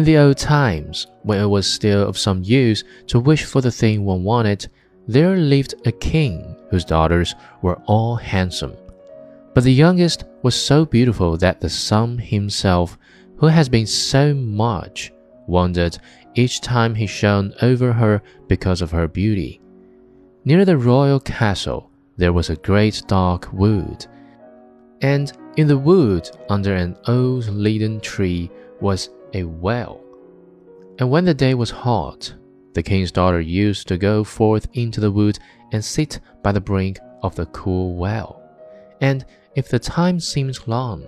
In the old times, when it was still of some use to wish for the thing one wanted, there lived a king whose daughters were all handsome. But the youngest was so beautiful that the sun himself, who has been so much, wondered each time he shone over her because of her beauty. Near the royal castle, there was a great dark wood, and in the wood, under an old linden tree, was a well. And when the day was hot, the king's daughter used to go forth into the wood and sit by the brink of the cool well. And if the time seemed long,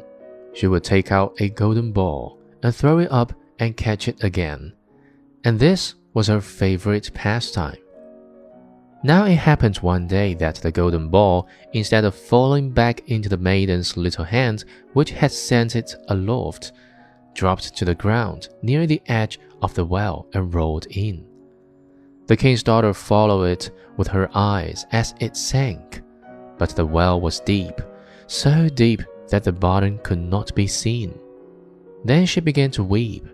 she would take out a golden ball and throw it up and catch it again. And this was her favorite pastime. Now it happened one day that the golden ball, instead of falling back into the maiden's little hand, which had sent it aloft, dropped to the ground near the edge of the well and rolled in. The king's daughter followed it with her eyes as it sank, but the well was deep, so deep that the bottom could not be seen. Then she began to weep,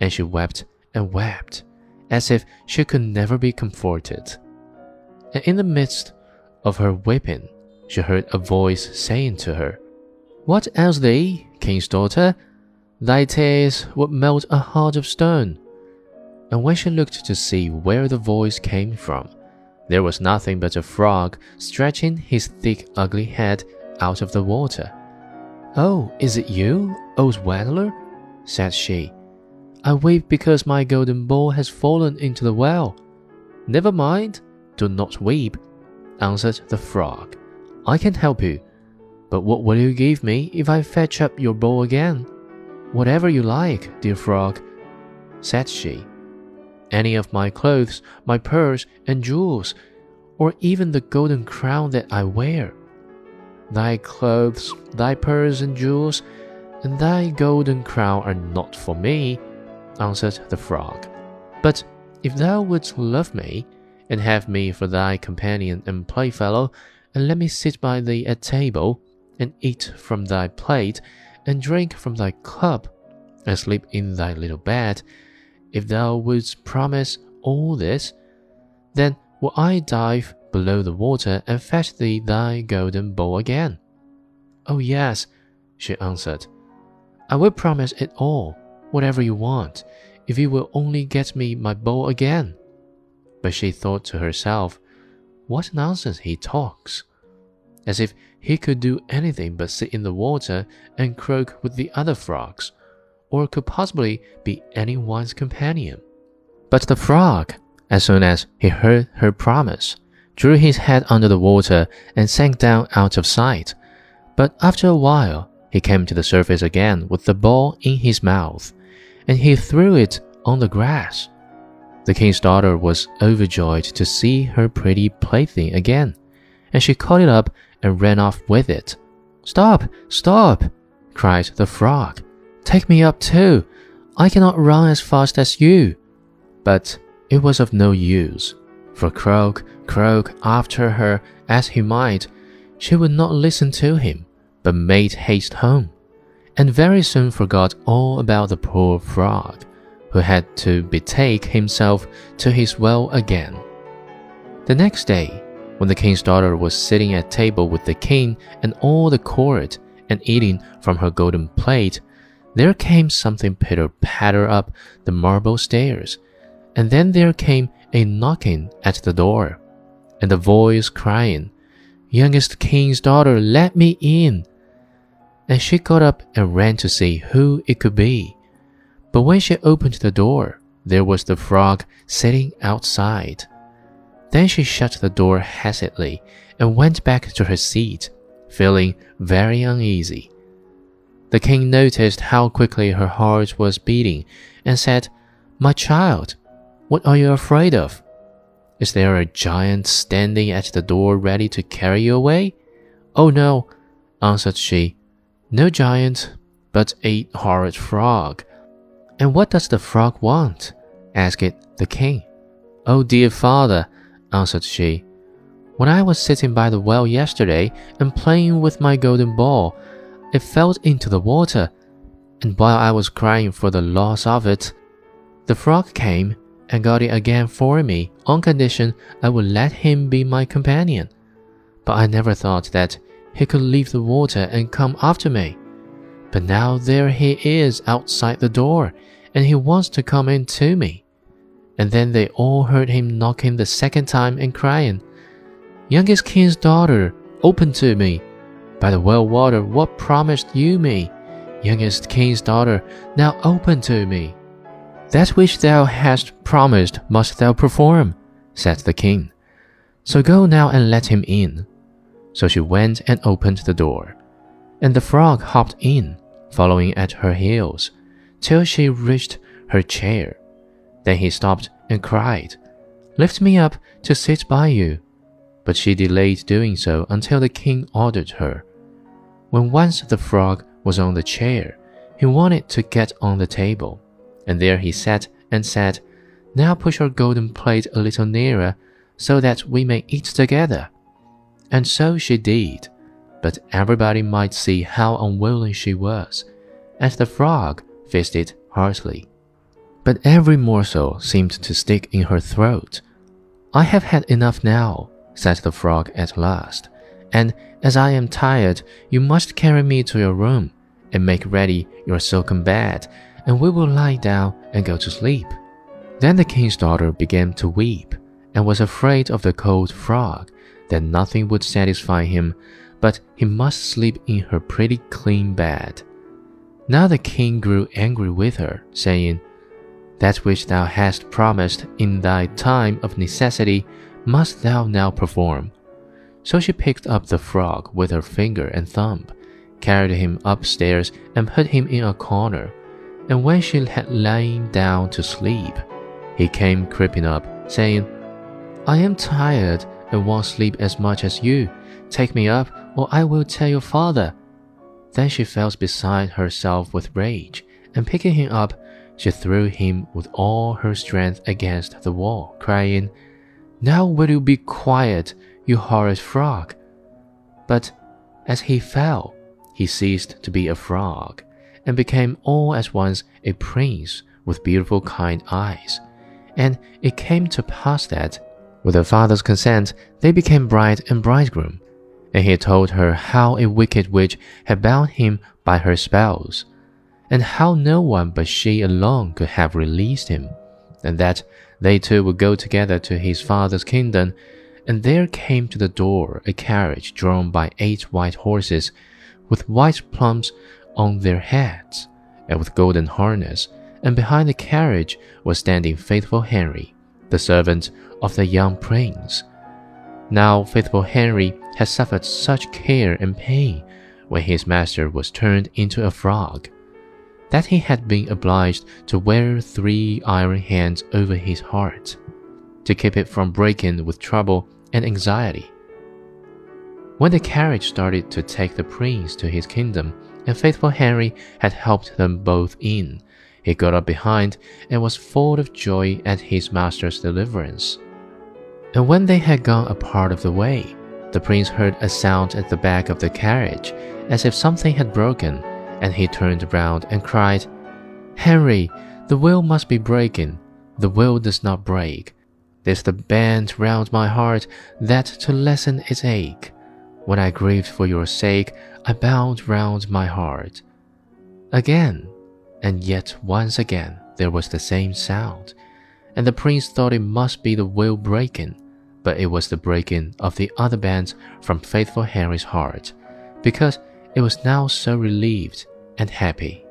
and she wept and wept, as if she could never be comforted. And in the midst of her weeping, she heard a voice saying to her, What ails thee, king's daughter? Thy tears would melt a heart of stone. And when she looked to see where the voice came from, there was nothing but a frog stretching his thick, ugly head out of the water. Oh, is it you, old Waddler? said she. I weep because my golden ball has fallen into the well. Never mind, do not weep, answered the frog. I can help you. But what will you give me if I fetch up your ball again? Whatever you like, dear frog, said she. Any of my clothes, my purse and jewels, or even the golden crown that I wear. Thy clothes, thy purse and jewels, and thy golden crown are not for me, answered the frog. But if thou wouldst love me, and have me for thy companion and playfellow, and let me sit by thee at table, and eat from thy plate, and drink from thy cup, and sleep in thy little bed, if thou wouldst promise all this, then will I dive below the water and fetch thee thy golden bowl again. Oh, yes, she answered. I will promise it all, whatever you want, if you will only get me my bowl again. But she thought to herself, What nonsense he talks! As if he could do anything but sit in the water and croak with the other frogs, or could possibly be anyone's companion. But the frog, as soon as he heard her promise, drew his head under the water and sank down out of sight. But after a while, he came to the surface again with the ball in his mouth, and he threw it on the grass. The king's daughter was overjoyed to see her pretty plaything again, and she caught it up and ran off with it. Stop! Stop! cried the frog. Take me up too. I cannot run as fast as you. But it was of no use, for croak, croak after her as he might, she would not listen to him, but made haste home, and very soon forgot all about the poor frog who had to betake himself to his well again. The next day, when the king's daughter was sitting at table with the king and all the court and eating from her golden plate, there came something pitter patter up the marble stairs, and then there came a knocking at the door, and a voice crying, Youngest king's daughter, let me in. And she got up and ran to see who it could be. But when she opened the door, there was the frog sitting outside. Then she shut the door hastily and went back to her seat, feeling very uneasy. The king noticed how quickly her heart was beating and said, My child, what are you afraid of? Is there a giant standing at the door ready to carry you away? Oh no, answered she, no giant, but a horrid frog and what does the frog want? asked the king. Oh, dear father, answered she. When I was sitting by the well yesterday and playing with my golden ball, it fell into the water, and while I was crying for the loss of it, the frog came and got it again for me on condition I would let him be my companion. But I never thought that he could leave the water and come after me. But now there he is outside the door, and he wants to come in to me. And then they all heard him knocking the second time and crying, Youngest king's daughter, open to me. By the well water, what promised you me? Youngest king's daughter, now open to me. That which thou hast promised must thou perform, said the king. So go now and let him in. So she went and opened the door, and the frog hopped in, following at her heels, till she reached her chair. Then he stopped and cried, Lift me up to sit by you. But she delayed doing so until the king ordered her. When once the frog was on the chair, he wanted to get on the table, and there he sat and said, Now push your golden plate a little nearer, so that we may eat together. And so she did, but everybody might see how unwilling she was, and the frog feasted heartily. But every morsel seemed to stick in her throat. I have had enough now, said the frog at last, and as I am tired, you must carry me to your room and make ready your silken bed, and we will lie down and go to sleep. Then the king's daughter began to weep, and was afraid of the cold frog, that nothing would satisfy him, but he must sleep in her pretty clean bed. Now the king grew angry with her, saying, That which thou hast promised in thy time of necessity must thou now perform. So she picked up the frog with her finger and thumb, carried him upstairs, and put him in a corner. And when she had lain down to sleep, he came creeping up, saying, I am tired and won't sleep as much as you. Take me up, or I will tell your father. Then she fell beside herself with rage, and picking him up, she threw him with all her strength against the wall, crying, Now will you be quiet, you horrid frog? But as he fell, he ceased to be a frog, and became all at once a prince with beautiful kind eyes. And it came to pass that with her father's consent, they became bride and bridegroom, and he told her how a wicked witch had bound him by her spells, and how no one but she alone could have released him, and that they two would go together to his father's kingdom. And there came to the door a carriage drawn by eight white horses, with white plumes on their heads, and with golden harness, and behind the carriage was standing faithful Henry, the servant of the young prince. Now, faithful Henry had suffered such care and pain when his master was turned into a frog that he had been obliged to wear three iron hands over his heart to keep it from breaking with trouble and anxiety. When the carriage started to take the prince to his kingdom, and faithful Henry had helped them both in, he got up behind and was full of joy at his master's deliverance. And when they had gone a part of the way, the prince heard a sound at the back of the carriage, as if something had broken, and he turned round and cried, Henry, the wheel must be breaking. The wheel does not break. There's the band round my heart that to lessen its ache. When I grieved for your sake, I bound round my heart. Again, and yet once again, there was the same sound, and the prince thought it must be the wheel breaking but it was the breaking of the other bands from faithful Henry's heart, because it was now so relieved and happy.